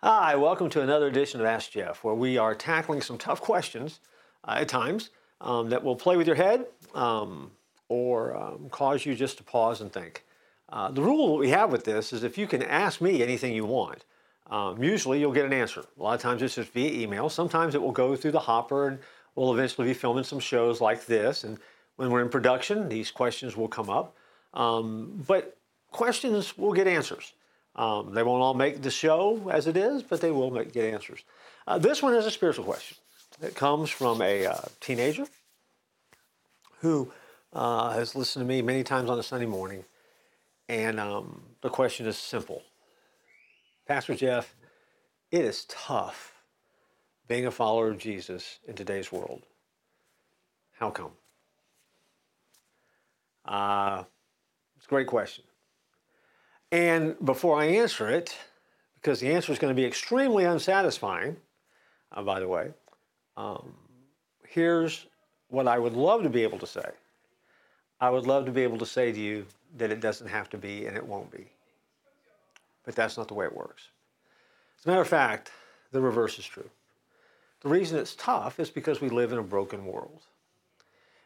Hi, welcome to another edition of Ask Jeff, where we are tackling some tough questions uh, at times um, that will play with your head um, or um, cause you just to pause and think. Uh, the rule that we have with this is if you can ask me anything you want, um, usually you'll get an answer. A lot of times it's just via email. Sometimes it will go through the hopper and we'll eventually be filming some shows like this. And when we're in production, these questions will come up. Um, but questions will get answers. Um, they won't all make the show as it is, but they will make, get answers. Uh, this one is a spiritual question. It comes from a uh, teenager who uh, has listened to me many times on a Sunday morning. And um, the question is simple Pastor Jeff, it is tough being a follower of Jesus in today's world. How come? Uh, it's a great question. And before I answer it, because the answer is going to be extremely unsatisfying, uh, by the way, um, here's what I would love to be able to say. I would love to be able to say to you that it doesn't have to be and it won't be. But that's not the way it works. As a matter of fact, the reverse is true. The reason it's tough is because we live in a broken world.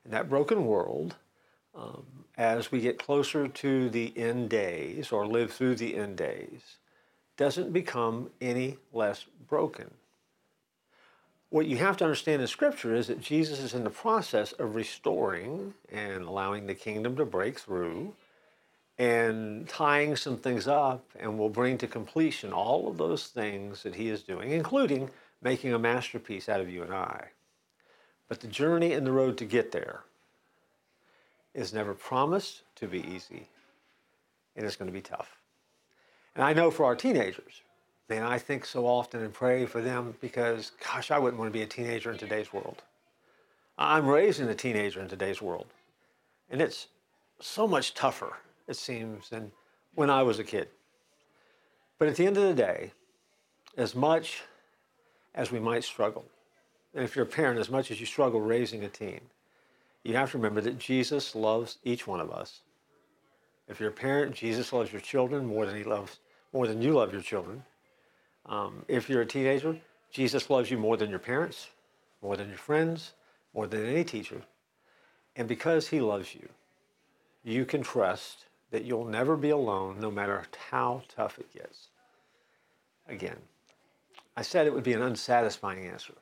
And that broken world um, as we get closer to the end days or live through the end days doesn't become any less broken. What you have to understand in Scripture is that Jesus is in the process of restoring and allowing the kingdom to break through and tying some things up and will bring to completion all of those things that he is doing, including making a masterpiece out of you and I. But the journey and the road to get there is never promised to be easy, and it's going to be tough. And I know for our teenagers, man, I think so often and pray for them because, gosh, I wouldn't want to be a teenager in today's world. I'm raising a teenager in today's world, and it's so much tougher, it seems, than when I was a kid. But at the end of the day, as much as we might struggle, and if you're a parent, as much as you struggle raising a teen, you have to remember that Jesus loves each one of us. If you're a parent, Jesus loves your children more than he loves more than you love your children. Um, if you're a teenager, Jesus loves you more than your parents, more than your friends, more than any teacher. And because he loves you, you can trust that you'll never be alone no matter how tough it gets. Again, I said it would be an unsatisfying answer.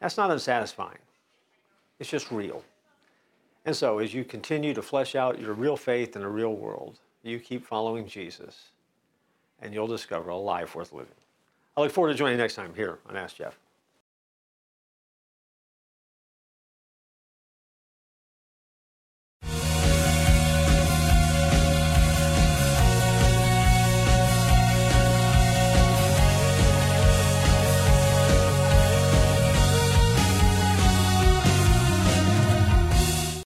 That's not unsatisfying. It's just real. And so, as you continue to flesh out your real faith in a real world, you keep following Jesus, and you'll discover a life worth living. I look forward to joining you next time here on Ask Jeff.